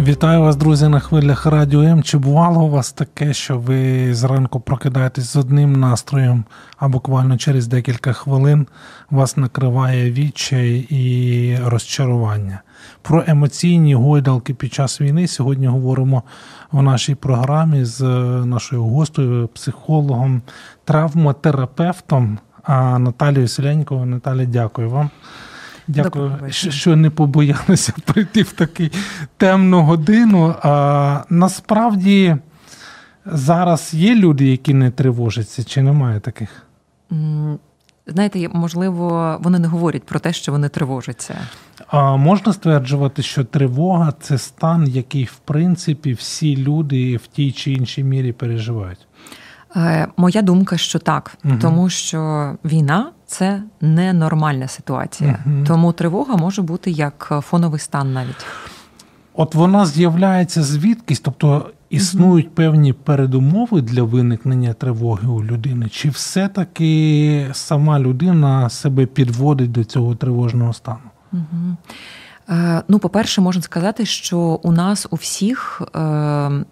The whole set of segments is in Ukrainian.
Вітаю вас, друзі, на хвилях радіо М. Чи бувало у вас таке, що ви зранку прокидаєтесь з одним настроєм, а буквально через декілька хвилин вас накриває відчай і розчарування? Про емоційні гойдалки під час війни сьогодні говоримо в нашій програмі з нашою гостею, психологом, травматерапевтом Наталією Селяньковою. Наталя, дякую вам. Дякую, що не побоялися прийти в таку темну годину. А насправді зараз є люди, які не тривожаться, чи немає таких? Знаєте, можливо, вони не говорять про те, що вони тривожаться. А можна стверджувати, що тривога це стан, який в принципі всі люди в тій чи іншій мірі переживають. Е, моя думка, що так, угу. тому що війна це ненормальна ситуація, угу. тому тривога може бути як фоновий стан навіть. От вона з'являється звідкись, тобто існують певні передумови для виникнення тривоги у людини, чи все-таки сама людина себе підводить до цього тривожного стану? Угу. Е, ну, по-перше, можна сказати, що у нас у всіх е,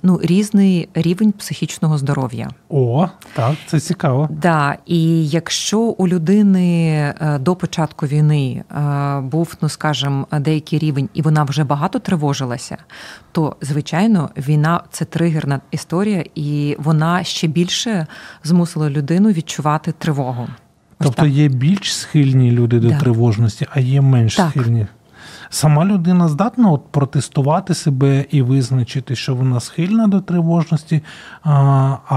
ну, різний рівень психічного здоров'я. О, так, це цікаво. Да, І якщо у людини е, до початку війни був, ну скажімо, деякий рівень, і вона вже багато тривожилася, то звичайно війна це тригерна історія, і вона ще більше змусила людину відчувати тривогу. Тобто є більш схильні люди до да. тривожності, а є менш так. схильні сама людина здатна от протестувати себе і визначити, що вона схильна до тривожності, а, а,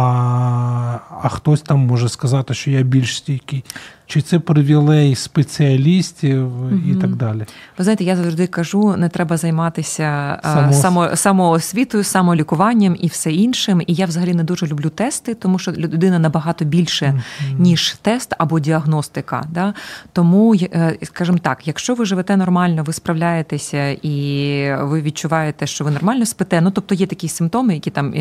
а хтось там може сказати, що я більш стійкий. Чи це привілей спеціалістів і так далі? Ви знаєте, я завжди кажу: не треба займатися Само... само, самоосвітою, самолікуванням і все іншим. І я взагалі не дуже люблю тести, тому що людина набагато більше, mm-hmm. ніж тест або діагностика. Да? Тому, е, скажімо так, якщо ви живете нормально, ви справляєтеся і ви відчуваєте, що ви нормально спите. Ну тобто є такі симптоми, які там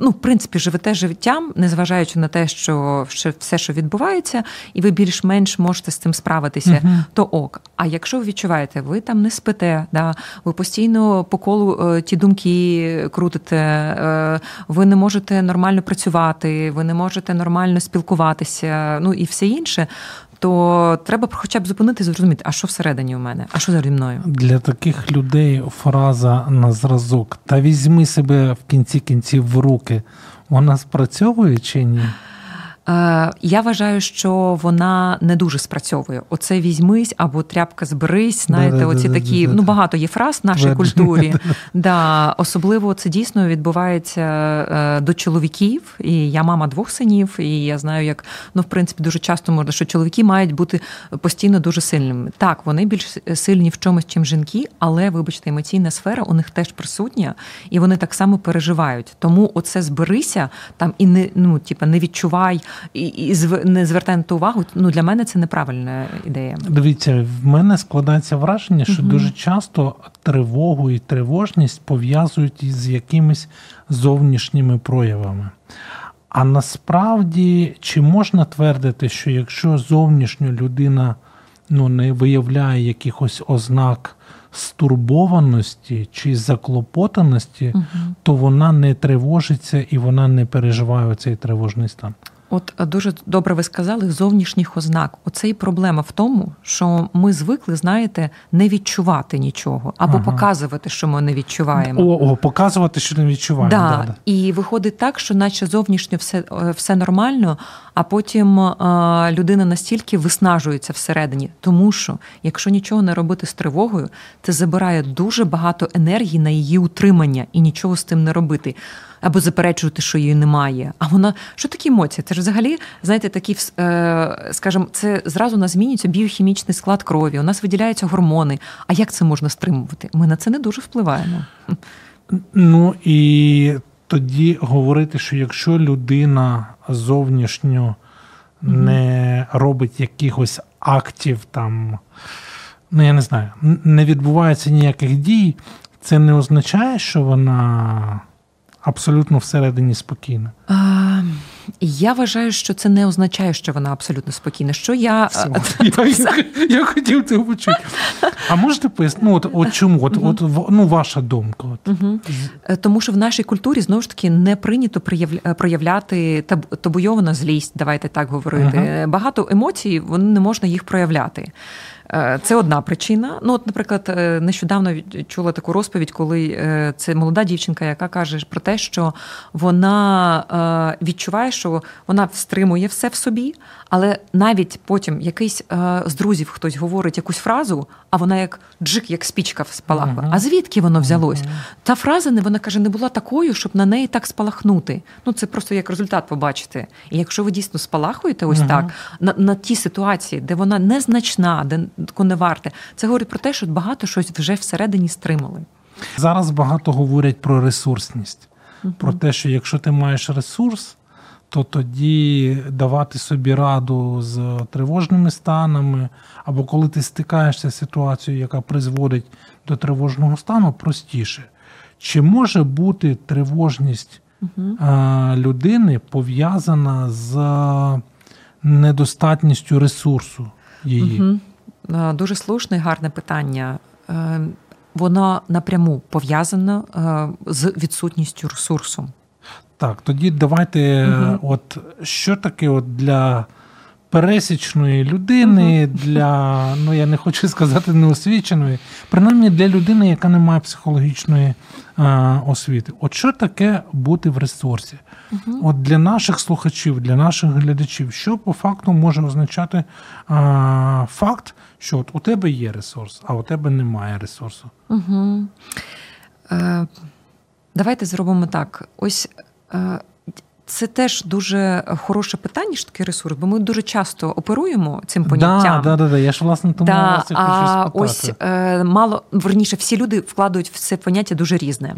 ну, в принципі живете життям, незважаючи на те, що все, що відбувається, і ви більш менш можете з цим справитися, uh то ок. А якщо ви відчуваєте, ви там не спите, да, ви постійно по колу е, ті думки крутите, е, ви не можете нормально працювати, ви не можете нормально спілкуватися, ну і все інше. То треба хоча б зупинити і зрозуміти, а що всередині у мене, а що зі мною для таких людей фраза на зразок та візьми себе в кінці кінців в руки. Вона спрацьовує чи ні? Е, я вважаю, що вона не дуже спрацьовує. Оце візьмись або тряпка зберись. Знаєте, да, оці да, такі да, ну багато є фраз в нашій культурі. Да, Особливо це дійсно відбувається е, до чоловіків. І я мама двох синів, і я знаю, як ну в принципі дуже часто можна, що чоловіки мають бути постійно дуже сильними. Так, вони більш сильні в чомусь, чим жінки, але вибачте, емоційна сфера у них теж присутня, і вони так само переживають. Тому оце зберися там і не ну, типа не відчувай і і не ту увагу. Ну для мене це неправильна ідея. Дивіться, в мене складається враження, що угу. дуже часто тривогу і тривожність пов'язують із якимись зовнішніми проявами. А насправді чи можна твердити, що якщо зовнішньо людина ну, не виявляє якихось ознак стурбованості чи заклопотаності, угу. то вона не тривожиться і вона не переживає цей тривожний стан? От дуже добре ви сказали зовнішніх ознак. Оце і проблема в тому, що ми звикли, знаєте, не відчувати нічого або ага. показувати, що ми не відчуваємо. О, о, показувати, що не відчуваємо. Да. Да, да. І виходить так, що наче зовнішньо все е, все нормально, а потім а, людина настільки виснажується всередині, тому що якщо нічого не робити з тривогою, це забирає дуже багато енергії на її утримання і нічого з тим не робити або заперечувати, що її немає. А вона що такі емоції? Це ж взагалі, знаєте, такі, е, скажімо, це зразу у нас змінюється біохімічний склад крові, у нас виділяються гормони. А як це можна стримувати? Ми на це не дуже впливаємо. Ну і тоді говорити, що якщо людина зовнішньо не робить якихось актів, там, ну я не знаю, не відбувається ніяких дій, це не означає, що вона абсолютно всередині спокійна. А, Я вважаю, що це не означає, що вона абсолютно спокійна. Що я я, я, я хотів це почути. А можете пояснити, ну, от, от чому? От, от, ну, ваша думка. От. Угу. Тому що в нашій культурі знову ж таки не прийнято проявляти табуйована злість, давайте так говорити. Угу. Багато емоцій, вони не можна їх проявляти. Е, це одна причина. Ну, от, наприклад, е, нещодавно чула таку розповідь, коли е, це молода дівчинка, яка каже про те, що вона відчуває, що вона встримує все в собі, але навіть потім якийсь з друзів хтось говорить якусь фразу, а вона як джик, як спічка спалахує. Uh-huh. А звідки воно взялось? Uh-huh. Та фраза не вона каже, не була такою, щоб на неї так спалахнути. Ну це просто як результат побачити. І якщо ви дійсно спалахуєте, ось uh-huh. так на на ті ситуації, де вона незначна, де не варте, це говорить про те, що багато щось вже всередині стримали. Зараз багато говорять про ресурсність, про те, що якщо ти маєш ресурс то тоді давати собі раду з тривожними станами, або коли ти стикаєшся з ситуацією, яка призводить до тривожного стану, простіше. Чи може бути тривожність угу. людини пов'язана з недостатністю ресурсу її? Угу. Дуже слушне і гарне питання. Е, воно напряму пов'язано з відсутністю ресурсу. Так, тоді давайте, угу. от що таке от для пересічної людини, угу. для, ну я не хочу сказати неосвіченої, принаймні для людини, яка не має психологічної а, освіти. От що таке бути в ресурсі? Угу. От для наших слухачів, для наших глядачів, що по факту може означати а, факт, що от у тебе є ресурс, а у тебе немає ресурсу? Угу. Е, Давайте зробимо так. Ось. Е, це теж дуже хороше питання, що таке ресурс, бо ми дуже часто оперуємо цим поняттям. Да, да, да, Я ж власне тому да, хочу а ось е, мало верніше, всі люди вкладають в це поняття дуже різне.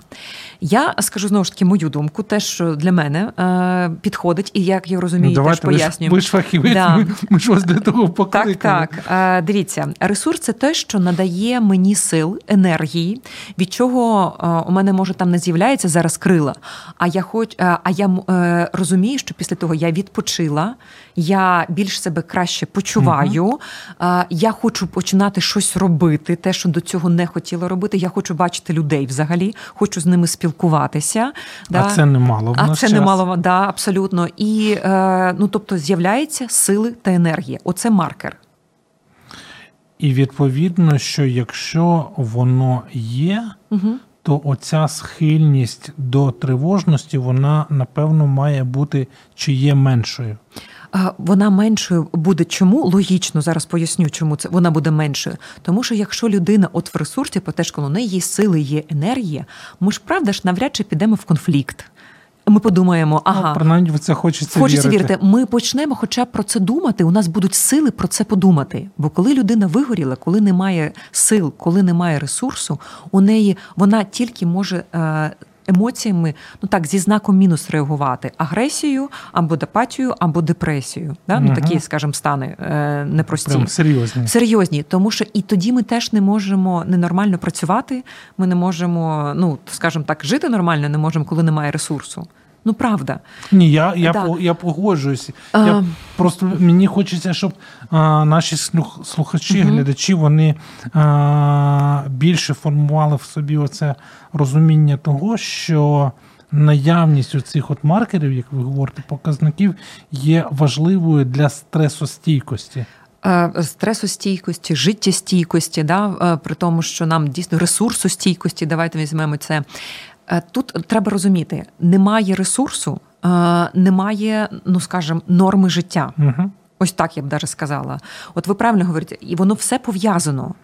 Я скажу знову ж таки мою думку, те, що для мене е, підходить, і як я розумію, ну, теж пояснюю. Ви ж фахівець, да. ми, ми ж вас для того покликали. Так, так. Е, дивіться, ресурс це те, що надає мені сил, енергії, від чого е, у мене може там не з'являється зараз крила. А я хоч, е, а я е, розумію, що після того я відпочила, я більш себе краще почуваю. Угу. Я хочу починати щось робити, те, що до цього не хотіла робити. Я хочу бачити людей взагалі, хочу з ними спілкуватися. А да. це немало. В а це немало, да, абсолютно. І е, ну, тобто, з'являються сили та енергія. Оце маркер. І відповідно, що якщо воно є, угу то оця схильність до тривожності, вона напевно має бути чи є меншою. Вона меншою буде чому? Логічно, зараз поясню, чому це вона буде меншою. Тому що якщо людина от в ресурсі, по теж коли у неї є сили, є енергія, ми ж правда ж навряд чи підемо в конфлікт. Ми подумаємо, ну, ага, ну, принаймні в це хочеться хочеться вірити. вірити. Ми почнемо, хоча б про це думати. У нас будуть сили про це подумати. Бо коли людина вигоріла, коли немає сил, коли немає ресурсу, у неї вона тільки може. Е, емоціями, ну так, зі знаком мінус реагувати агресією або депатією, або депресією. Да? Ну, Такі, скажімо, стани е, непрості. Прямо серйозні. Серйозні. Тому що і тоді ми теж не можемо ненормально працювати, ми не можемо, ну, скажімо так, жити нормально, не можемо, коли немає ресурсу. Ну, правда. Ні, я я, да. по, я погоджуюсь. А... Я Просто мені хочеться, щоб а, наші слухачі, угу. глядачі, вони а, більше формували в собі оце розуміння того, що наявність у цих от маркерів, як ви говорите, показників, є важливою для стресостійкості. Стресостійкості, життєстійкості, да, при тому, що нам дійсно ресурсостійкості, давайте візьмемо це. Е, тут треба розуміти, немає ресурсу, е, немає, ну скажімо, норми життя. Угу. Ось так я б даже сказала. От ви правильно говорите, і воно все пов'язано.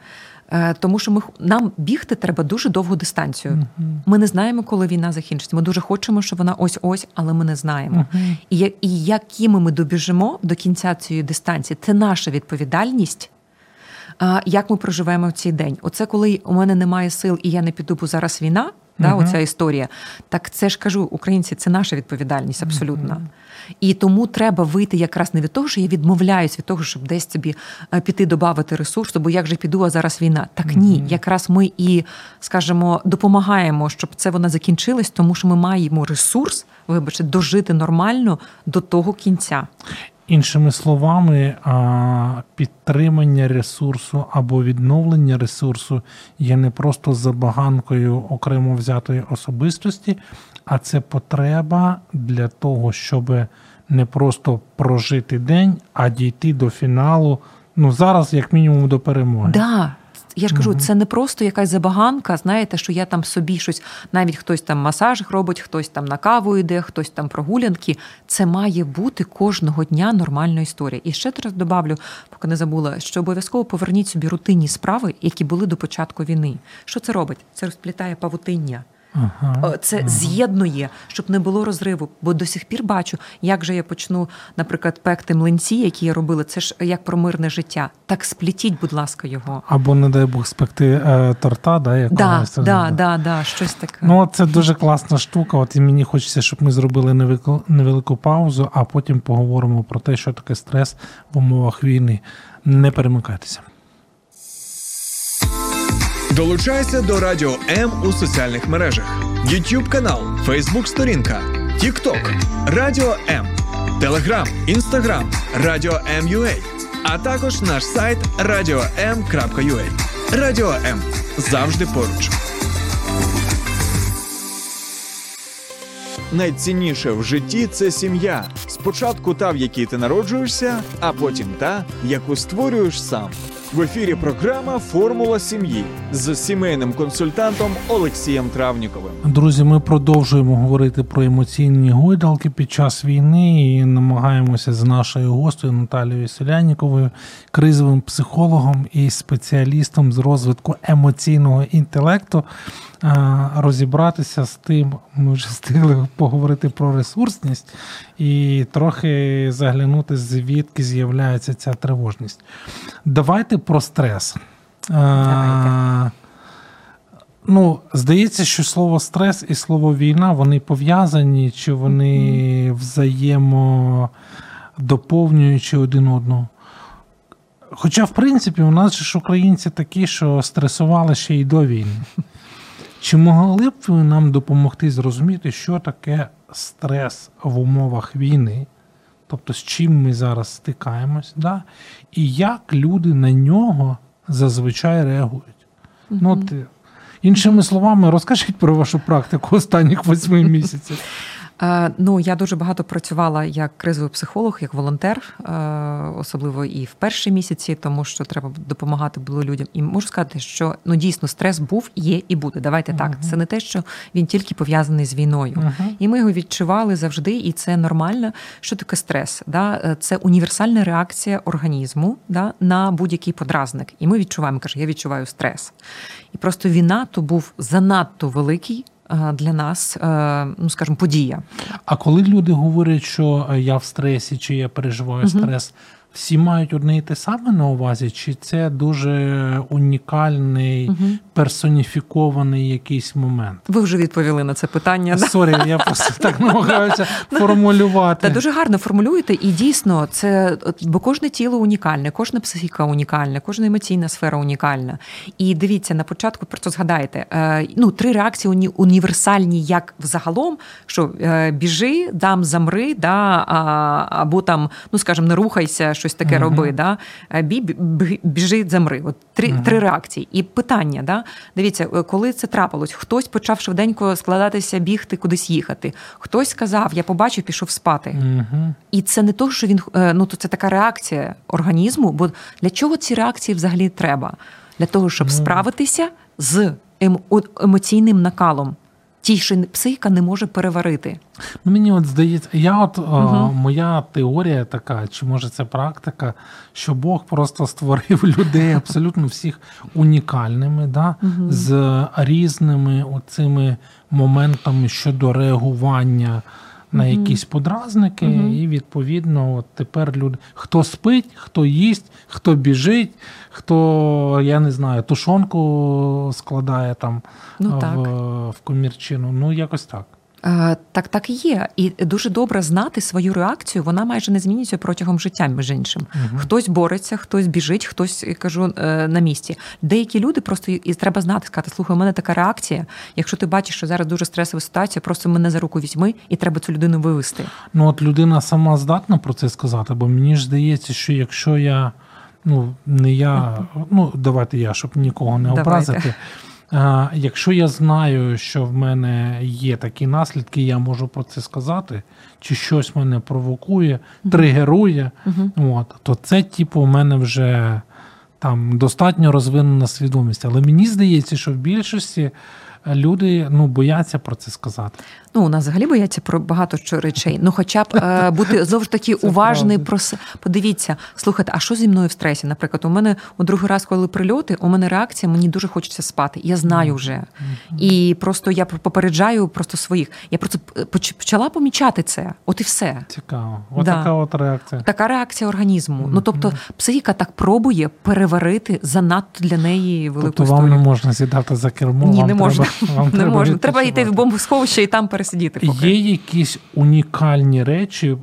Е, тому що ми нам бігти треба дуже довгу дистанцію. Uh-huh. Ми не знаємо, коли війна закінчиться. Ми дуже хочемо, щоб вона ось ось, але ми не знаємо. Uh-huh. І і якими ми добіжимо до кінця цієї дистанції, це наша відповідальність. Як ми проживемо в цей день? Оце коли у мене немає сил і я не піду, бо зараз війна да, оця історія. Так це ж кажу, українці, це наша відповідальність абсолютно. І тому треба вийти якраз не від того, що я відмовляюсь від того, щоб десь собі е, піти додати ресурсу, бо як же піду, а зараз війна. Так ні, якраз ми і скажімо, допомагаємо, щоб це вона закінчилась, тому що ми маємо ресурс, вибачте, дожити нормально до того кінця. Іншими словами, підтримання ресурсу або відновлення ресурсу є не просто забаганкою окремо взятої особистості, а це потреба для того, щоб не просто прожити день, а дійти до фіналу. Ну зараз, як мінімум, до перемоги. Да, я ж кажу, це не просто якась забаганка, знаєте, що я там собі щось, навіть хтось там масаж робить, хтось там на каву йде, хтось там прогулянки. Це має бути кожного дня нормальна історія. І ще раз добавлю, поки не забула, що обов'язково поверніть собі рутинні справи, які були до початку війни. Що це робить? Це розплітає павутиння. Ага, Це ага. з'єднує, щоб не було розриву. Бо до сих пір бачу, як же я почну, наприклад, пекти млинці, які я робила. Це ж як про мирне життя. Так сплітіть, будь ласка, його. Або, не дай Бог, спекти е, торта, да, якогось. Да, да, да, да, щось таке. Ну, це дуже класна штука. От і мені хочеться, щоб ми зробили невелику, невелику паузу, а потім поговоримо про те, що таке стрес в умовах війни. Не перемикайтеся. Долучайся до Радіо М у соціальних мережах: YouTube канал, Facebook сторінка, TikTok, Радіо М, Телеграм, Інстаграм, Радіо М.Ю.А. а також наш сайт radio.m.ua. Радіо М завжди поруч. Найцінніше в житті це сім'я. Спочатку та, в якій ти народжуєшся, а потім та, яку створюєш сам. В ефірі програма Формула сім'ї з сімейним консультантом Олексієм Травніковим. Друзі, ми продовжуємо говорити про емоційні гойдалки під час війни і намагаємося з нашою гостею Наталією Селяніковою, кризовим психологом і спеціалістом з розвитку емоційного інтелекту розібратися з тим. Ми вже встигли поговорити про ресурсність і трохи заглянути, звідки з'являється ця тривожність. Давайте про стрес. Давайте. Ну, здається, що слово стрес і слово війна вони пов'язані, чи вони взаємодоповнюючи один одного. Хоча, в принципі, у нас ж українці такі, що стресували ще й до війни. Чи могли б ви нам допомогти зрозуміти, що таке стрес в умовах війни? Тобто, з чим ми зараз стикаємось, да? і як люди на нього зазвичай реагують? Ну, ти, Іншими словами, розкажіть про вашу практику останніх восьми місяців. Е, ну, я дуже багато працювала як кризовий психолог, як волонтер, е, особливо і в перші місяці, тому що треба допомагати було людям. І можу сказати, що ну дійсно стрес був, є і буде. Давайте uh-huh. так. Це не те, що він тільки пов'язаний з війною, uh-huh. і ми його відчували завжди, і це нормально. Що таке стрес? Да? Е, це універсальна реакція організму да, на будь-який подразник. І ми відчуваємо, каже, я відчуваю стрес. І просто війна то був занадто великий. Е, для нас, е, ну скажімо, подія. А коли люди говорять, що е, я в стресі чи я переживаю угу. стрес, всі мають одне і те саме на увазі, чи це дуже унікальний, угу. персоніфікований якийсь момент? Ви вже відповіли на це питання. Sorry, я просто так намагаюся формулювати. Та дуже гарно формулюєте, і дійсно, це бо кожне тіло унікальне, кожна психіка унікальна, кожна емоційна сфера унікальна. І дивіться, на початку просто згадайте, е, ну три реакції універсальні, як взагалом, що е, біжи, дам замри, да, або там, ну скажімо, не рухайся щось таке uh-huh. роби. Да? Е, бі, біжи, замри. От Три uh-huh. три реакції. І питання: да? дивіться, е, коли це трапилось, хтось почав швиденько складатися, бігти, кудись їхати. Хтось сказав, я побачив, пішов спати. Uh-huh. І це не то, що він е, ну то це така реакція організму. Бо для чого ці реакції взагалі треба? Для того, щоб справитися з емоційним накалом ті, що психіка не може переварити. Ну, Мені от здається, я от угу. моя теорія така, чи може це практика, що Бог просто створив людей абсолютно всіх унікальними, да, угу. з різними оцими моментами щодо реагування на якісь подразники, і відповідно, от тепер люди хто спить, хто їсть, хто біжить, хто я не знаю, тушонку складає там ну, в, в комірчину. Ну якось так. Е, так, так і є. І дуже добре знати свою реакцію. Вона майже не змінюється протягом життя, між іншим. uh Хтось бореться, хтось біжить, хтось кажу е, на місці. Деякі люди просто і треба знати, сказати, слухай, у мене така реакція. Якщо ти бачиш, що зараз дуже стресова ситуація, просто мене за руку візьми, і треба цю людину вивести. Ну от людина сама здатна про це сказати, бо мені ж здається, що якщо я. Ну, не я, ну давайте я, щоб нікого не образити. Давайте. А, Якщо я знаю, що в мене є такі наслідки, я можу про це сказати, чи щось мене провокує, тригерує, uh-huh. от, то це, типу, у мене вже там достатньо розвинена свідомість. Але мені здається, що в більшості люди ну, бояться про це сказати. Ну, у нас взагалі бояться про багато що речей. Ну, хоча б е, бути знову ж таки уважний про подивіться, слухайте, а що зі мною в стресі? Наприклад, у мене у другий раз, коли прильоти, у мене реакція, мені дуже хочеться спати. Я знаю вже. І просто я попереджаю просто своїх. Я просто почала помічати це. От і все. Цікаво. От да. така от реакція. Така реакція організму. Ну тобто, психіка так пробує переварити занадто для неї велику тобто, історію. вам не можна сідати за кермо. Ні, вам не можна. Вам не можна. Треба йти в бомбосховище і там пересидіти. Поки. Є якісь унікальні речі,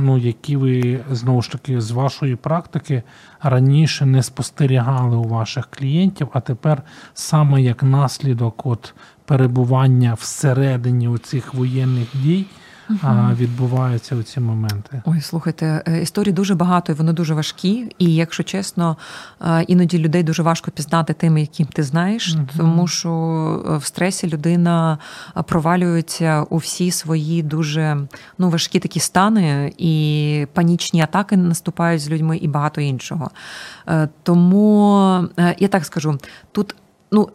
ну які ви знову ж таки з вашої практики раніше не спостерігали у ваших клієнтів, а тепер саме як наслідок от перебування всередині цих воєнних дій угу. відбуваються у ці моменти. Ой, слухайте, е, історій дуже багато, і вони дуже важкі. І якщо чесно, е, іноді людей дуже важко пізнати тими, яким ти знаєш, угу. тому що е, в стресі людина провалюється у всі свої дуже ну, важкі такі стани, і панічні атаки наступають з людьми, і багато іншого. Тому я так скажу, тут ну.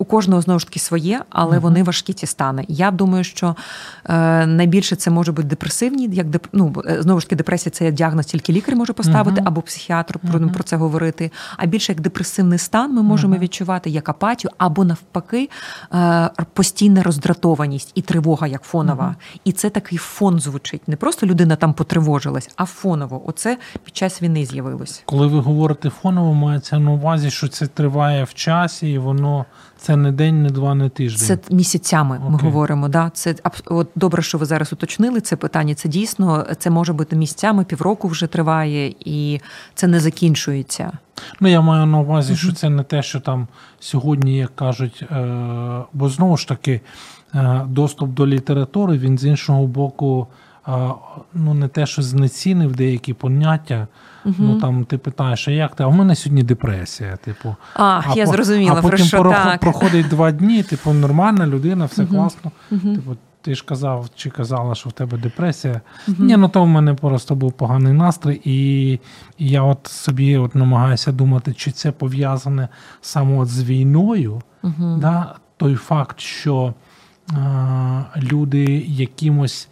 У кожного знову ж таки своє, але uh-huh. вони важкі ті стани. Я думаю, що е, найбільше це може бути депресивні, як деп... ну, е, знову ж таки, депресія це діагноз, тільки лікар може поставити, uh-huh. або психіатр про, про це говорити. А більше як депресивний стан ми можемо відчувати як апатію, або навпаки, е, постійна роздратованість і тривога, як фонова. І це такий фон звучить. Не просто людина там потривожилась, а фоново. Оце під час війни з'явилось. Коли ви говорите фоново, мається на увазі, що це триває в часі, і воно. Це не день, не два, не тиждень. Це місяцями. Okay. Ми говоримо. Да, це от добре, що ви зараз уточнили це питання. Це дійсно це може бути місяцями, півроку вже триває, і це не закінчується. Ну я маю на увазі, що це не те, що там сьогодні, як кажуть, е, бо знову ж таки е, доступ до літератури він з іншого боку ну не те, що знецінив деякі поняття. Угу. Ну там ти питаєш, а як ти? А в мене сьогодні депресія. Типу, а, а я по, зрозуміла. А потім про що, так. проходить два дні, типу, нормальна людина, все угу. класно. Угу. Типу, ти ж казав чи казала, що в тебе депресія. Ні, ну то в мене просто був поганий настрій, і я от собі от намагаюся думати, чи це пов'язане саме от з війною. Да? Той факт, що а, люди якимось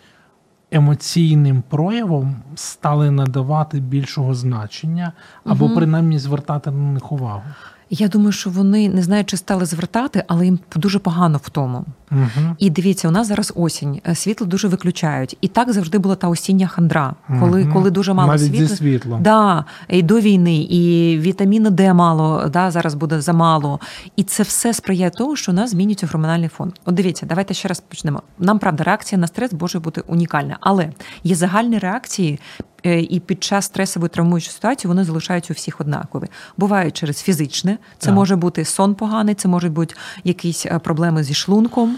емоційним проявом стали надавати більшого значення або угу. принаймні звертати на них увагу. Я думаю, що вони не знаю, чи стали звертати, але їм дуже погано в тому. Угу. І дивіться, у нас зараз осінь, е, світло дуже виключають. І так завжди була та осіння хандра, коли угу. коли дуже мало Навіть світла. зі світлом. Да, і до війни, і вітаміну Д мало, да, зараз буде замало. І це все сприяє тому, що у нас змінюється гормональний фон. От дивіться, давайте ще раз почнемо. Нам правда реакція на стрес може бути унікальна, але є загальні реакції. Е, і під час стресової травмуючої ситуації вони залишаються у всіх однакові. Бувають через фізичне, це так. може бути сон поганий, це можуть бути якісь е, проблеми зі шлунком.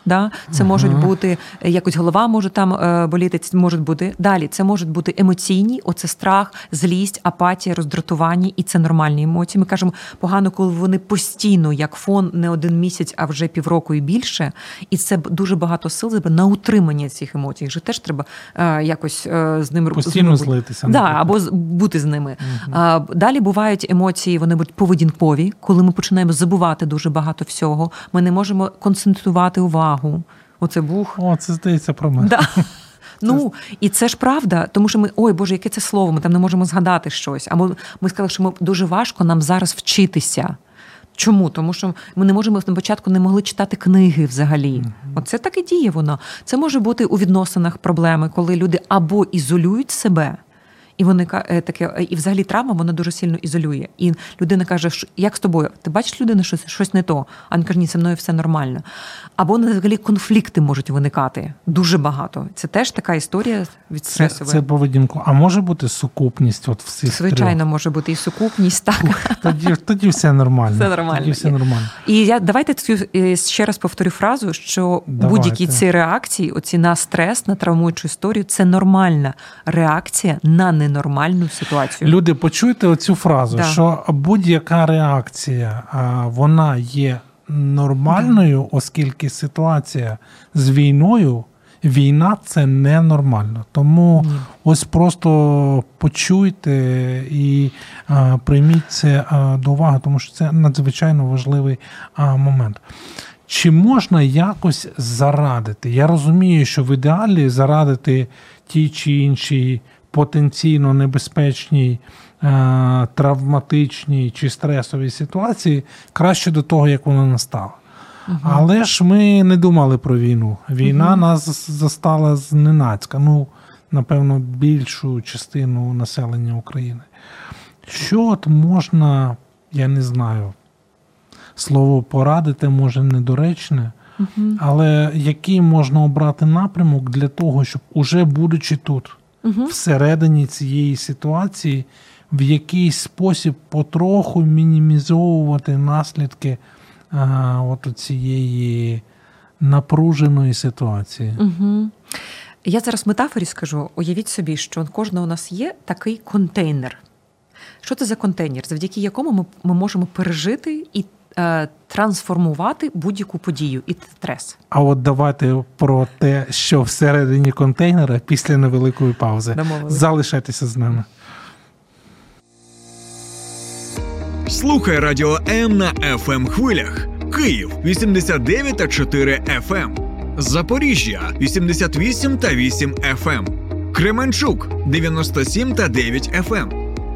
Да? Це uh можуть бути е, якось голова може там е, боліти. Це можуть бути далі. Це можуть бути емоційні, оце страх, злість, апатія, роздратування, і це нормальні емоції. Ми кажемо погано, коли вони постійно, як фон, не один місяць, а вже півроку і більше. І це дуже багато сил на утримання цих емоцій. Вже теж треба е, якось е, з ними постійно злитися. Да, або бути з ними. uh Далі бувають емоції, вони будуть поведінкові, коли ми починаємо забувати дуже багато всього. Ми не можемо концентрувати увагу увагу. Оце бух. О, це здається про мене. Да. Ну і це ж правда, тому що ми ой Боже, яке це слово? Ми там не можемо згадати щось. Або ми сказали, що ми дуже важко нам зараз вчитися. Чому? Тому що ми не можемо на початку не могли читати книги взагалі. Оце так і діє воно. Це може бути у відносинах проблеми, коли люди або ізолюють себе. І вони е, таке, е, і взагалі травма вона дуже сильно ізолює. І людина каже, що як з тобою? Ти бачиш людину, щось щось не то, а він каже, ні, зі мною все нормально. Або взагалі конфлікти можуть виникати дуже багато. Це теж така історія від стресової. Це, це поведінку. А може бути сукупність? От всіх Звичайно, трьох? може бути і сукупність. так. Ух, тоді тоді все нормально. Все нормально. Тоді все нормально. І я давайте цю е, ще раз повторю фразу, що давайте. будь-які ці реакції, оці на стрес, на травмуючу історію, це нормальна реакція на ненормальну ситуацію. Люди, почуйте оцю фразу, да. що будь-яка реакція вона є нормальною, да. оскільки ситуація з війною. Війна це ненормально. Тому Ні. ось просто почуйте і а, прийміть це а, до уваги, тому що це надзвичайно важливий а, момент. Чи можна якось зарадити? Я розумію, що в ідеалі зарадити ті чи інші потенційно небезпечній, е, травматичній чи стресовій ситуації краще до того, як вона настала. Угу. Але ж ми не думали про війну. Війна угу. нас застала зненацька, ну, напевно, більшу частину населення України. Що от можна, я не знаю, слово порадити, може, недоречне, угу. але який можна обрати напрямок для того, щоб уже будучи тут, угу. всередині цієї ситуації в якийсь спосіб потроху мінімізовувати наслідки а, от цієї напруженої ситуації. Угу. Я зараз в метафорі скажу: уявіть собі, що кожна у нас є такий контейнер. Що це за контейнер, завдяки якому ми, ми можемо пережити і Е, трансформувати будь-яку подію і стрес. А от давайте про те, що всередині контейнера після невеликої паузи. Домовили. Залишайтеся з нами. Слухай радіо М на fm ем хвилях. Київ 89 та 4 FM. Ем. Запоріжжя 88 та 8 FM. Ем. Кременчук 97 та 9 FM.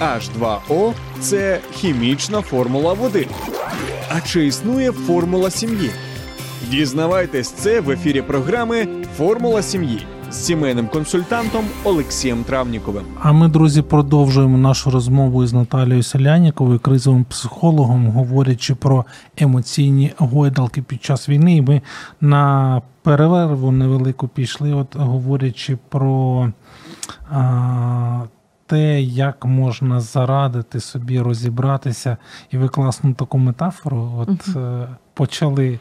H2O – це хімічна формула води. А чи існує формула сім'ї? Дізнавайтесь це в ефірі програми Формула сім'ї з сімейним консультантом Олексієм Травніковим. А ми, друзі, продовжуємо нашу розмову із Наталією Селяніковою, кризовим психологом, говорячи про емоційні гойдалки під час війни. Ми на перерву невелику пішли, от говорячи про. А, те, як можна зарадити собі розібратися, і ви класну таку метафору от uh почали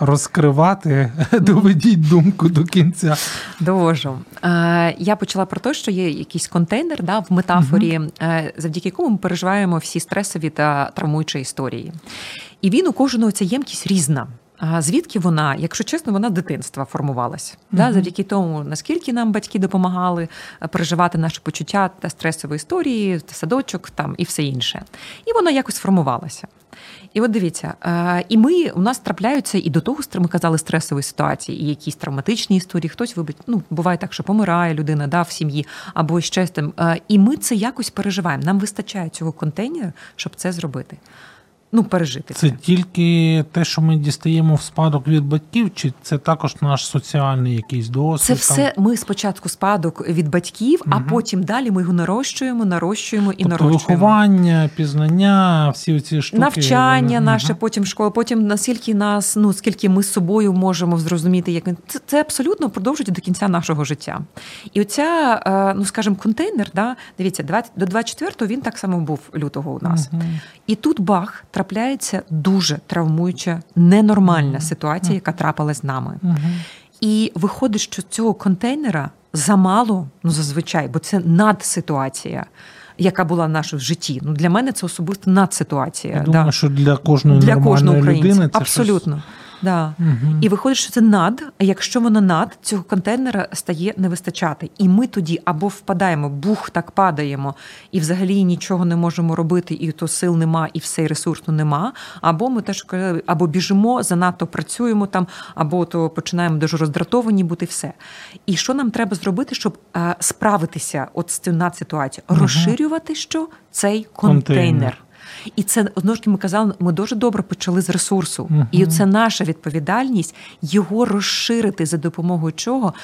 розкривати, доведіть думку до кінця. Довожу. Е, я почала про те, що є якийсь контейнер да, в метафорі, uh завдяки якому ми переживаємо всі стресові та травмуючі історії. І він у кожного ця ємкість різна. А звідки вона, якщо чесно, вона дитинства формувалася. Mm-hmm. Да, Завдяки тому, наскільки нам батьки допомагали е, переживати наші почуття та стресові історії, та садочок там і все інше. І воно якось формувалося. І от дивіться, е, і ми у нас трапляються і до того ми казали стресові ситуації, і якісь травматичні історії. Хтось вибить, ну буває так, що помирає людина да, в сім'ї або ще там. Е, і ми це якось переживаємо. Нам вистачає цього контейнера, щоб це зробити ну, пережити. Це, це тільки те, що ми дістаємо в спадок від батьків, чи це також наш соціальний якийсь досвід? Це все там? ми спочатку спадок від батьків, угу. а потім далі ми його нарощуємо, нарощуємо і тобто нарощуємо. Виховання, пізнання, всі ці штуки. Навчання вони... наше, угу. потім школа, потім наскільки нас, ну скільки ми з собою можемо зрозуміти, як це, це абсолютно продовжується до кінця нашого життя. І оця, е, ну скажімо, контейнер, да, дивіться, до 24-го він так само був лютого у нас. Угу. І тут бах трапляється дуже травмуюча, ненормальна ситуація, яка трапилась з нами. І виходить, що цього контейнера замало, ну зазвичай, бо це надситуація. яка була в житті. Ну для мене це особисто надситуація. Я думаю, да. що для кожної для кожної людини це абсолютно. Щось... Да. Угу. І виходить, що це над, а якщо воно над, цього контейнера стає не вистачати. І ми тоді або впадаємо, бух так падаємо, і взагалі нічого не можемо робити, і то сил нема, і все і ресурсу нема. Або ми теж або біжимо, занадто працюємо там, або то починаємо дуже роздратовані бути все. І що нам треба зробити, щоб а, справитися от з цим над ситуацією? Угу. Розширювати що цей контейнер. контейнер. І це знову ж таки ми казали, ми дуже добре почали з ресурсу, uh-huh. і це наша відповідальність його розширити за допомогою чого.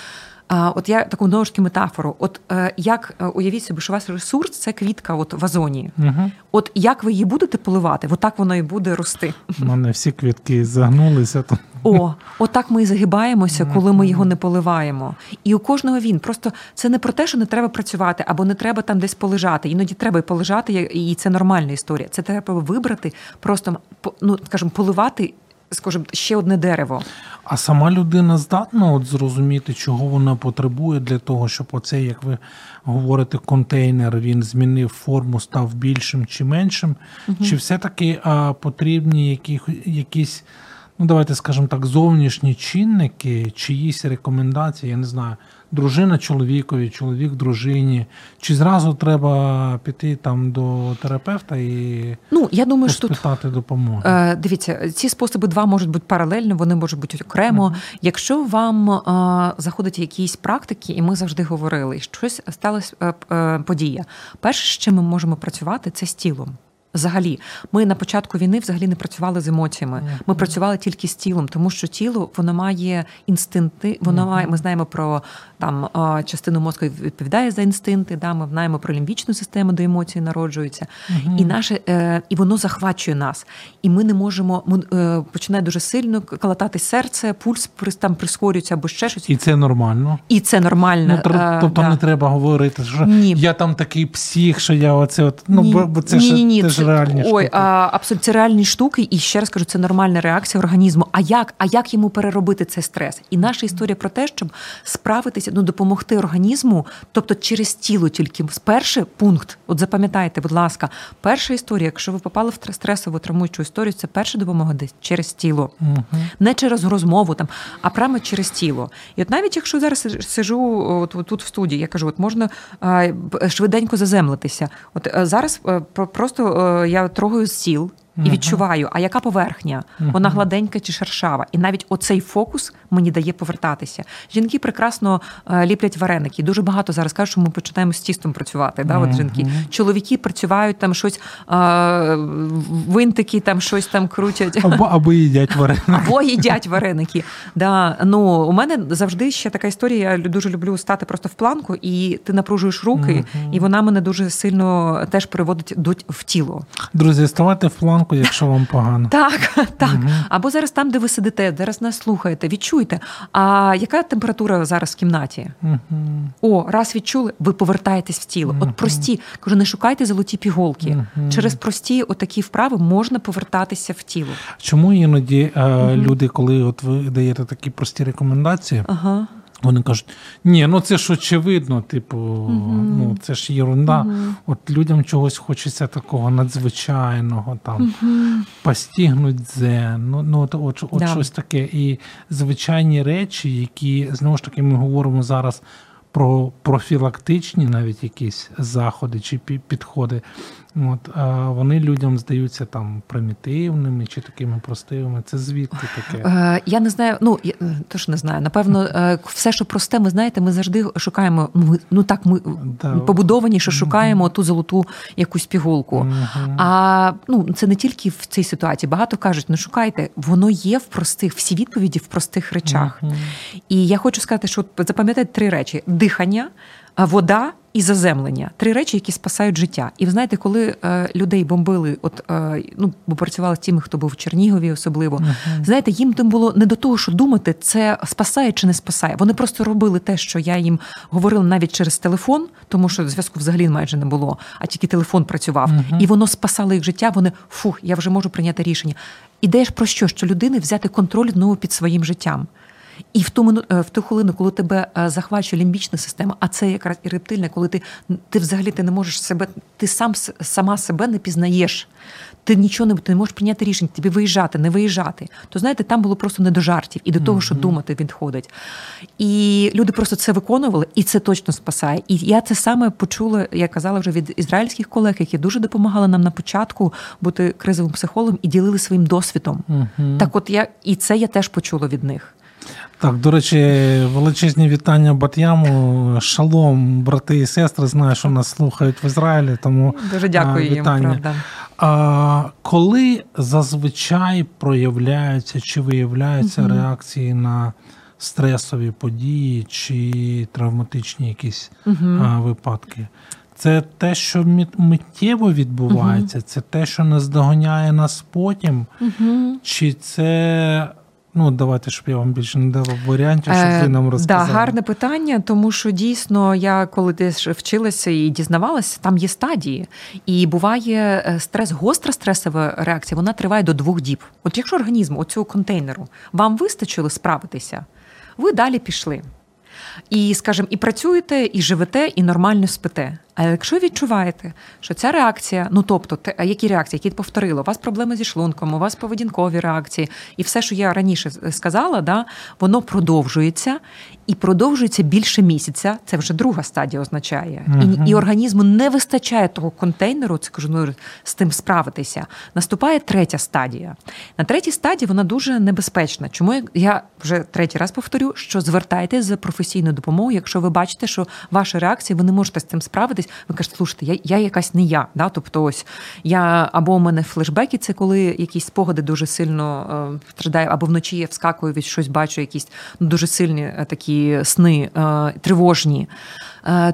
От я таку таки метафору. От е, як е, уявіть собі, що у вас ресурс це квітка от в озоні. Угу. От як ви її будете поливати, от так воно і буде рости. У мене всі квітки загнулися. То... О, отак ми і загибаємося, коли ми його не поливаємо. І у кожного він. Просто це не про те, що не треба працювати або не треба там десь полежати. Іноді треба і полежати, і це нормальна історія. Це треба вибрати, просто ну скажімо, поливати скажімо, ще одне дерево. А сама людина здатна от зрозуміти, чого вона потребує для того, щоб оцей, як ви говорите, контейнер він змінив форму, став більшим чи меншим. Угу. Чи все-таки а, потрібні які, якісь, ну давайте скажемо так, зовнішні чинники, чиїсь рекомендації, я не знаю дружина чоловікові, чоловік дружині. Чи зразу треба піти там до терапевта і ну, я думаю, що тут, допомоги? Е, Дивіться, ці способи два можуть бути паралельно, вони можуть бути окремо. Mm-hmm. Якщо вам е, заходять якісь практики, і ми завжди говорили, щось сталася е, е, подія. Перше, з чим ми можемо працювати, це з тілом. Взагалі, ми на початку війни взагалі не працювали з емоціями. Ми працювали тільки з тілом, тому що тіло воно має інстинкти. Воно має. Ми знаємо про там частину мозку відповідає за інстинкти. Да, ми знаємо про лімбічну систему, де емоції народжуються, і наше е, і воно захвачує нас. І ми не можемо. Ми е, починає дуже сильно калатати серце, пульс там прискорюється або ще щось. І це нормально. І це нормально. Ну, е, тобто да. не треба говорити, що ні. я там такий псих, що я оце от ну ні. бо це ж ні, теж реальні Ой, а, абсолютно це реальні штуки, і ще раз кажу, це нормальна реакція організму. А як А як йому переробити цей стрес? І наша історія про те, щоб справитися, ну допомогти організму, тобто через тіло тільки перший пункт. От запам'ятайте, будь ласка, перша історія, якщо ви попали в стресову травмуючу історію, це перша допомога десь через тіло, угу. не через розмову там, а прямо через тіло. І от навіть якщо зараз сижу от, от тут в студії, я кажу, от можна а, швиденько заземлитися. От е, зараз е, просто е, я трогаю стіл і відчуваю, а яка поверхня? Вона гладенька чи шершава. І навіть оцей фокус мені дає повертатися. Жінки прекрасно е, ліплять вареники. Дуже багато зараз кажуть, що ми починаємо з тістом працювати. Да, от жінки. Чоловіки працюють там щось, а, винтики там щось там крутять. Або або їдять вареники. Або їдять вареники. Да. Ну, У мене завжди ще така історія. Я дуже люблю стати просто в планку, і ти напружуєш руки, і вона мене дуже сильно теж переводить в тіло. Друзі, ставайте в планку ранку, якщо вам погано. Так, так. Угу. Або зараз там, де ви сидите, зараз нас слухаєте, відчуйте. А яка температура зараз в кімнаті? Угу. О, раз відчули, ви повертаєтесь в тіло. Угу. От прості, кажу, не шукайте золоті піголки. Через прості отакі вправи можна повертатися в тіло. Чому іноді е, люди, коли от ви даєте такі прості рекомендації? Ага. Вони кажуть, ні, ну це ж очевидно, типу, uh-huh. ну це ж єрунда. Uh-huh. От людям чогось хочеться такого надзвичайного, там uh-huh. постігнуть дзен, ну, ну от, от, от да. щось таке. І звичайні речі, які знову ж таки ми говоримо зараз про профілактичні навіть якісь заходи чи підходи. От, а Вони людям здаються там примітивними чи такими простими. Це звідки таке? Е, Я не знаю. Ну я теж не знаю. Напевно, е, все, що просте, ми знаєте, ми завжди шукаємо. Ну, так, ми да. побудовані, що шукаємо ту золоту якусь пігулку. А ну це не тільки в цій ситуації. Багато кажуть, ну шукайте, воно є в простих, всі відповіді в простих речах. І я хочу сказати, що запам'ятайте три речі: дихання, вода і заземлення три речі, які спасають життя. І ви знаєте, коли е, людей бомбили, от е, ну бо працювали з тими, хто був в Чернігові, особливо uh-huh. знаєте, їм тим було не до того, що думати, це спасає чи не спасає. Вони просто робили те, що я їм говорила навіть через телефон, тому що зв'язку взагалі майже не було, а тільки телефон працював, uh-huh. і воно спасало їх життя. Вони фух, я вже можу прийняти рішення. Ідея ж про що? Що людини взяти контроль знову під своїм життям. І в ту в ту хвилину, коли тебе захвачує лімбічна система, а це якраз і рептильна, коли ти ти взагалі ти не можеш себе, ти сам сама себе не пізнаєш ти нічого не ти не можеш прийняти рішення, тобі виїжджати, не виїжджати. То знаєте, там було просто не до жартів і до того, що думати відходить. І люди просто це виконували, і це точно спасає. І я це саме почула, я казала вже від ізраїльських колег, які дуже допомагали нам на початку бути кризовим психологом і ділили своїм досвідом. Так, от я і це я теж почула від них. Так, до речі, величезні вітання Бат'яму. Шалом, брати і сестри. Знаю, що нас слухають в Ізраїлі. Тому дуже дякую їм, правда. А коли зазвичай проявляються чи виявляються угу. реакції на стресові події чи травматичні якісь угу. а, випадки? Це те, що миттєво відбувається, угу. це те, що наздоганяє нас потім, чи це Ну, давайте, щоб я вам більше не дала варіантів, щоб ви нам розказали. Так, да, гарне питання, тому що дійсно я коли десь вчилася і дізнавалася, там є стадії. І буває е, стрес, гостра стресова реакція, вона триває до двох діб. От якщо організм оцього контейнеру вам вистачило справитися, ви далі пішли. І, скажімо, і працюєте, і живете, і нормально спите. А якщо відчуваєте, що ця реакція, ну тобто, те, які реакції, які повторили, у вас проблеми зі шлунком, у вас поведінкові реакції, і все, що я раніше сказала, да, воно продовжується і продовжується більше місяця. Це вже друга стадія означає. Uh-huh. І і організму не вистачає того контейнеру, це кажу, ну, з тим справитися. Наступає третя стадія. На третій стадії вона дуже небезпечна. Чому я вже третій раз повторю, що звертайтеся за професійною допомогою, якщо ви бачите, що ваші реакції ви не можете з цим справитися дивитесь, ви кажете, слушайте, я я якась не я. Да? Тобто, ось я або у мене флешбеки, це коли якісь спогади дуже сильно е, страдаю, або вночі я вскакую від щось, бачу, якісь ну, дуже сильні е, такі сни, е, тривожні.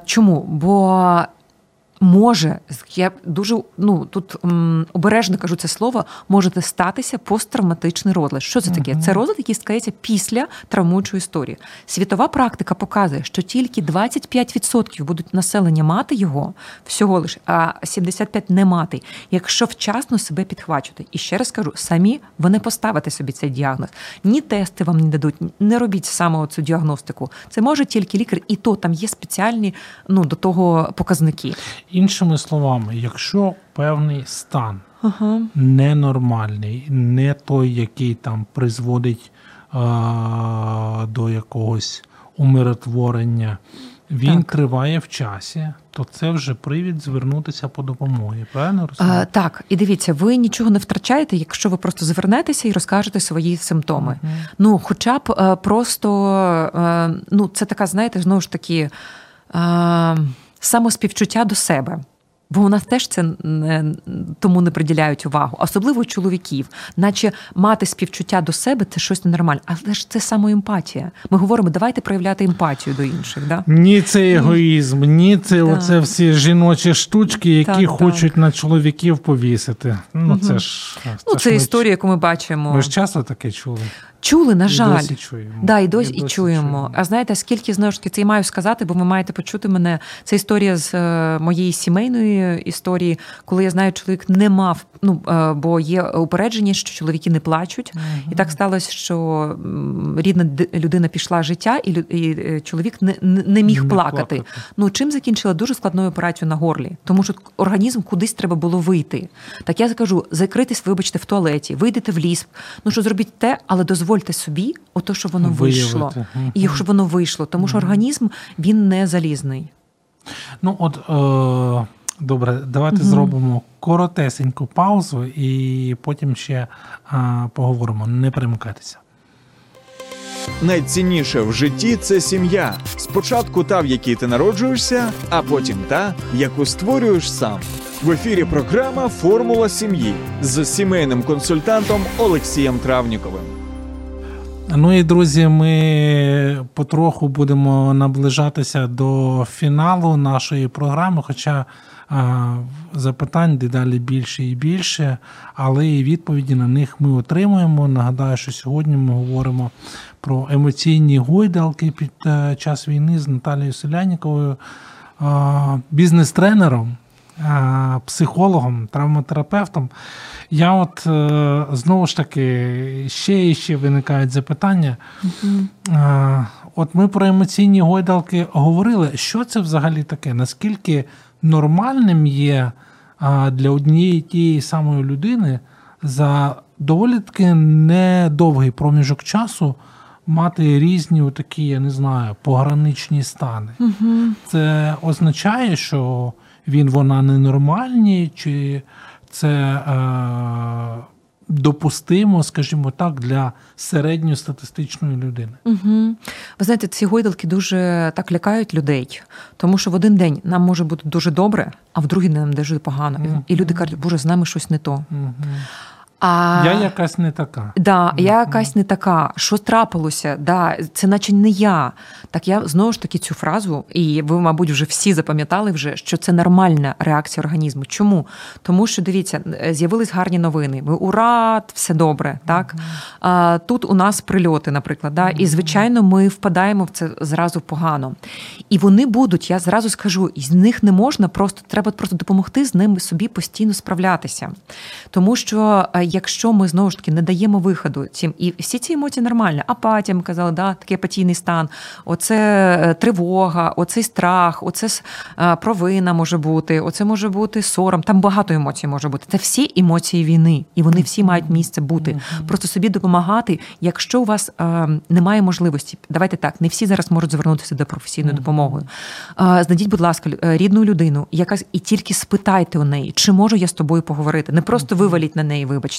Чому? Бо може, я дуже ну тут м, обережно кажу це слово, можете статися посттравматичний розлад. Що це таке? Це розлад, який скається після травмуючої історії. Світова практика показує, що тільки 25% будуть населення мати його всього лише, а 75% не мати, якщо вчасно себе підхвачувати. І ще раз кажу, самі ви не поставите собі цей діагноз. Ні тести вам не дадуть, не робіть саме цю діагностику. Це може тільки лікар, і то там є спеціальні ну до того показники. Іншими словами, якщо певний стан ага. ненормальний, не той, який там призводить а, до якогось умиротворення, він так. триває в часі, то це вже привід звернутися по допомогі. Правильно розумію? Так, і дивіться, ви нічого не втрачаєте, якщо ви просто звернетеся і розкажете свої симптоми. Угу. Ну, хоча б е, просто е, ну, це така, знаєте, знову ж таки. Самоспівчуття до себе. Бо у нас теж це не, тому не приділяють увагу, особливо чоловіків, наче мати співчуття до себе це щось ненормальне. Але ж це самоемпатія. Ми говоримо, давайте проявляти емпатію до інших. Да? Ні, це егоїзм, ні, це да. оце всі жіночі штучки, які так, хочуть так. на чоловіків повісити. Ну угу. це ж ну, це, це історія, яку ми бачимо. Ви ж часто таке чули. Чули, на жаль, і досі чуємо. Да, і досі, і, досі чуємо. чуємо. А знаєте, скільки знову ж таки це і маю сказати, бо ви маєте почути мене. Це історія з е, моєї сімейної історії, коли я знаю, чоловік не мав. Ну е, бо є упередження, що чоловіки не плачуть, uh-huh. і так сталося, що рідна людина пішла життя, і і е, чоловік не не міг не плакати. плакати. Ну чим закінчила дуже складною операцією на горлі, тому що організм кудись треба було вийти. Так я скажу: закритись, вибачте, в туалеті, вийдете в ліс. Ну що зробіть те, але дозвольте дозвольте собі, ото що воно Виявити. вийшло, і щоб воно вийшло, тому що організм він не залізний. Ну от е, добре, давайте угу. зробимо коротесеньку паузу і потім ще е, поговоримо. Не перемикайтеся. Найцінніше в житті це сім'я. Спочатку та, в якій ти народжуєшся, а потім та, яку створюєш сам. В ефірі програма Формула сім'ї з сімейним консультантом Олексієм Травніковим. Ну і друзі, ми потроху будемо наближатися до фіналу нашої програми. Хоча а, запитань дедалі більше і більше, але і відповіді на них ми отримуємо. Нагадаю, що сьогодні ми говоримо про емоційні гойдалки під е, час війни з Наталією Селяніковою, бізнес-тренером психологом, травматерапевтом. Я от е, знову ж таки ще і ще виникають запитання. Uh-huh. От ми про емоційні гойдалки говорили, що це взагалі таке? Наскільки нормальним є для однієї тієї самої людини за доволі таки недовгий проміжок часу мати різні такі, я не знаю, пограничні стани? Uh-huh. Це означає, що він вона ненормальні, чи це е, допустимо, скажімо так, для середньостатистичної людини. Угу. Ви знаєте, ці гойдалки дуже так лякають людей, тому що в один день нам може бути дуже добре, а в другий день нам дуже погано. Угу. І люди кажуть, боже, з нами щось не то. Угу. А, Я якась не така. Да, Я якась не така. Що трапилося? Да, Це наче не я. Так я знову ж таки цю фразу, і ви, мабуть, вже всі запам'ятали, вже, що це нормальна реакція організму. Чому? Тому що дивіться, з'явились гарні новини. Ми ура, все добре. так? А, Тут у нас прильоти, наприклад. Да? І, звичайно, ми впадаємо в це зразу погано. І вони будуть, я зразу скажу, з них не можна, просто треба просто допомогти з ними собі постійно справлятися. Тому що якщо ми знову ж таки не даємо виходу цим, і всі ці емоції нормальні, апатія, ми казали, да, такий апатійний стан, оце е, тривога, оцей страх, оце е, провина може бути, оце може бути сором. Там багато емоцій може бути. Це всі емоції війни, і вони всі мають місце бути. Просто собі допомагати. Якщо у вас е, немає можливості, давайте так, не всі зараз можуть звернутися до професійної допомоги. Знайдіть, будь ласка, рідну людину, яка і тільки спитайте у неї, чи можу я з тобою поговорити. Не просто виваліть на неї, вибачте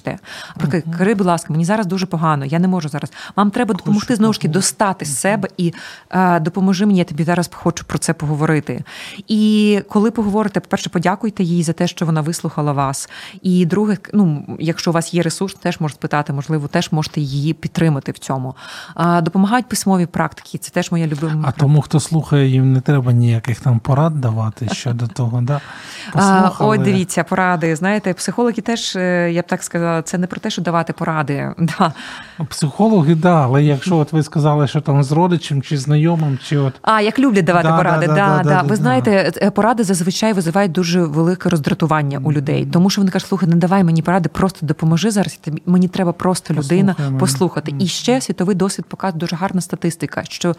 Наприклад, Кари, будь ласка, мені зараз дуже погано, я не можу зараз. Вам треба допомогти знову ж таки достати з себе і е, допоможи мені, я тобі зараз хочу про це поговорити. І коли поговорите, по-перше, подякуйте їй за те, що вона вислухала вас. І друге, ну якщо у вас є ресурс, теж можете спитати, можливо, теж можете її підтримати в цьому. Допомагають письмові практики, це теж моя любима. А практика. тому, хто слухає, їм не треба ніяких там порад давати щодо того. да? Ой, дивіться, поради. Знаєте, психологи теж, е, я б так сказала це не про те, що давати поради. Да. Психологи, да, але якщо от ви сказали, що там з родичем чи знайомим, чи от а як люблять давати да, поради, да, да, да, ви знаєте, е, поради зазвичай визивають дуже велике роздратування у людей, тому що вони кажуть, слухай, не давай мені поради, просто допоможи зараз. Мені треба просто людина Послухай послухати. І ще світовий досвід показує дуже гарна статистика, що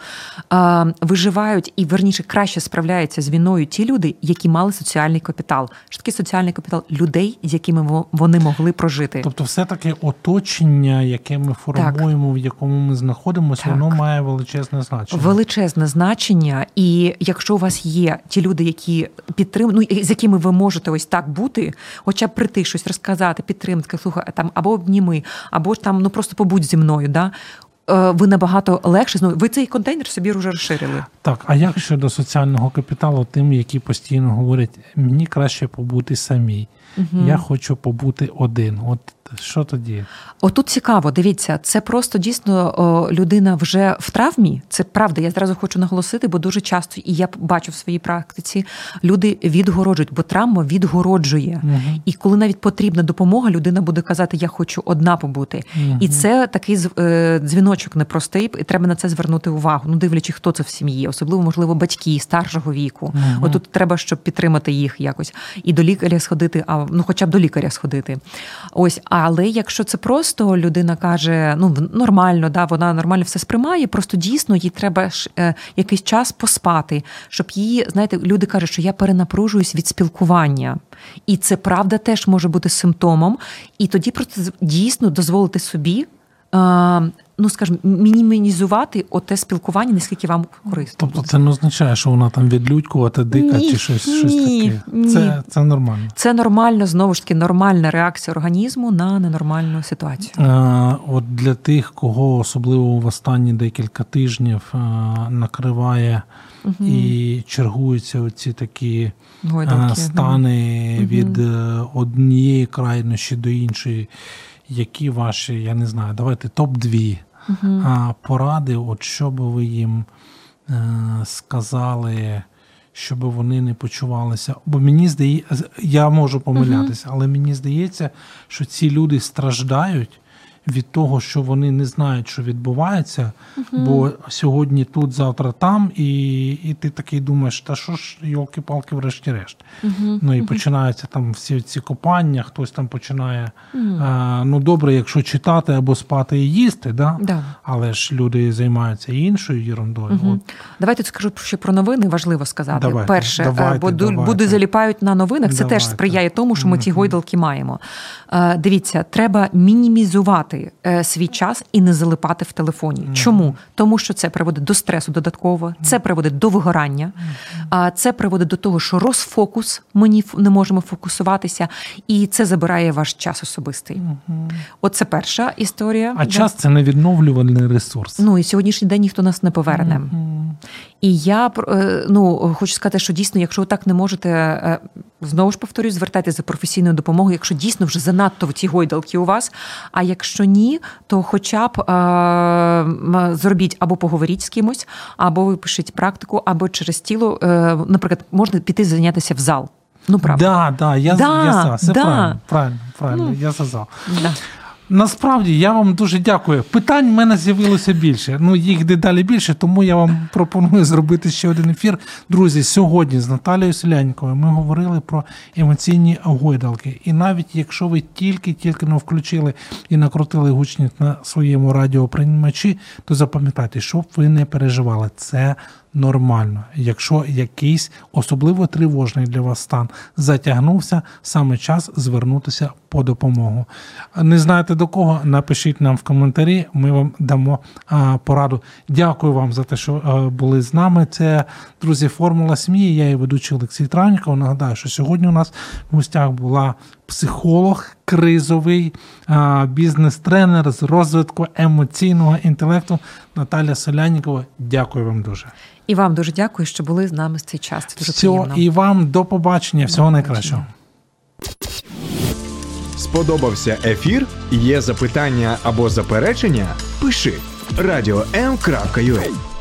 а, виживають і верніше краще справляються з війною ті люди, які мали соціальний капітал. Що таке соціальний капітал людей, з якими вони могли прожити. Тобто, все-таки оточення, яке ми формуємо, так. в якому ми знаходимося, так. воно має величезне значення. Величезне значення. І якщо у вас є ті люди, які підтримують, ну, з якими ви можете ось так бути, хоча б прийти щось розказати, підтримати, слухай, там або обніми, або там ну просто побудь зі мною. Да? Е, ви набагато легше ну, ви цей контейнер собі вже розширили. Так, а як щодо соціального капіталу, тим, які постійно говорять, мені краще побути самій. Угу. Я хочу побути один. От що тоді? Отут цікаво, дивіться, це просто дійсно о, людина вже в травмі. Це правда. Я зразу хочу наголосити, бо дуже часто, і я бачу в своїй практиці, люди відгороджують, бо травма відгороджує. Угу. І коли навіть потрібна допомога, людина буде казати, я хочу одна побути. Угу. І це такий е, дзвіночок непростий, і треба на це звернути увагу. Ну, дивлячись, хто це в сім'ї, особливо, можливо, батьки старшого віку. Угу. Отут треба, щоб підтримати їх якось і до лікаря сходити, а ну, хоча б до лікаря сходити. Ось. Але якщо це просто людина каже, ну нормально, да, вона нормально все сприймає, просто дійсно їй треба ж е, якийсь час поспати, щоб її, знаєте, люди кажуть, що я перенапружуюсь від спілкування. І це правда теж може бути симптомом. І тоді просто дійсно дозволити собі. Е, ну скажімо, мінімізувати оте спілкування, наскільки вам корисно. Тобто це не означає, що вона там відлюдькувати, дика ні, чи щось щось таке. Ні. Це це нормально. Це нормально, знову ж таки, нормальна реакція організму на ненормальну ситуацію. А, От для тих, кого особливо в останні декілька тижнів а, накриває. Угу. І чергуються оці такі Гойдалки, стани да. від угу. однієї крайнощі до іншої які ваші, я не знаю, давайте топ-2 uh поради, от що би ви їм е, сказали, щоб вони не почувалися. Бо мені здається, я можу помилятися, uh але мені здається, що ці люди страждають від того, що вони не знають, що відбувається, бо сьогодні тут, завтра там, і і ти такий думаєш, та що ж, йолки-палки, врешті-решт. Ну і починаються там всі ці копання, хтось там починає. А, ну добре, якщо читати або спати і їсти, да? Да. але ж люди займаються і іншою ерундою. От Давайте скажу ще про новини. Важливо сказати. Давайте, Перше, давайте, бо давайте. буде заліпають на новинах. Це Давайте. теж сприяє тому, що ми ті гойдалки маємо. Е, Дивіться, треба мінімізувати е, свій час і не залипати в телефоні. Чому? Тому що це приводить до стресу додатково, це приводить до вигорання, а це приводить до того, що розфокус ми ні- не можемо фокусуватися, і це забирає ваш час особистий. Оце перша історія. А час це невідновлювальний ресурс. Ну і сьогоднішній день ніхто нас не поверне. І я е, ну, хочу сказати, що дійсно, якщо ви так не можете, е, знову ж повторюю, звертайтеся за професійною допомогою, якщо дійсно вже занадто в ті гойдалки у вас. А якщо ні, то хоча б е, зробіть або поговоріть з кимось, або випишіть практику, або через тіло, е, наприклад, можна піти зайнятися в зал. Ну, правда. Да, да, я, Да, я за. Все да. правильно, правильно, правильно, я за. за. Да. Насправді я вам дуже дякую. Питань в мене з'явилося більше. Ну їх дедалі більше, тому я вам пропоную зробити ще один ефір. Друзі, сьогодні з Наталією Селяньковою ми говорили про емоційні гойдалки. І навіть якщо ви тільки-тільки не включили і накрутили гучність на своєму радіоприймачі, то запам'ятайте, щоб ви не переживали. Це нормально. Якщо якийсь особливо тривожний для вас стан затягнувся, саме час звернутися по допомогу. Не знаєте до кого? Напишіть нам в коментарі, ми вам дамо пораду. Дякую вам за те, що були з нами. Це друзі, формула сім'ї. Я її ведучий Олексій Травніков. Нагадаю, що сьогодні у нас в гостях була психолог, кризовий бізнес-тренер з розвитку емоційного інтелекту Наталя Солянікова. Дякую вам дуже. І вам дуже дякую, що були з нами з цей час. Це дуже Всього приємно. і вам до побачення. Всього До найкращого. Сподобався ефір? Є запитання або заперечення? Пиши радіом.ua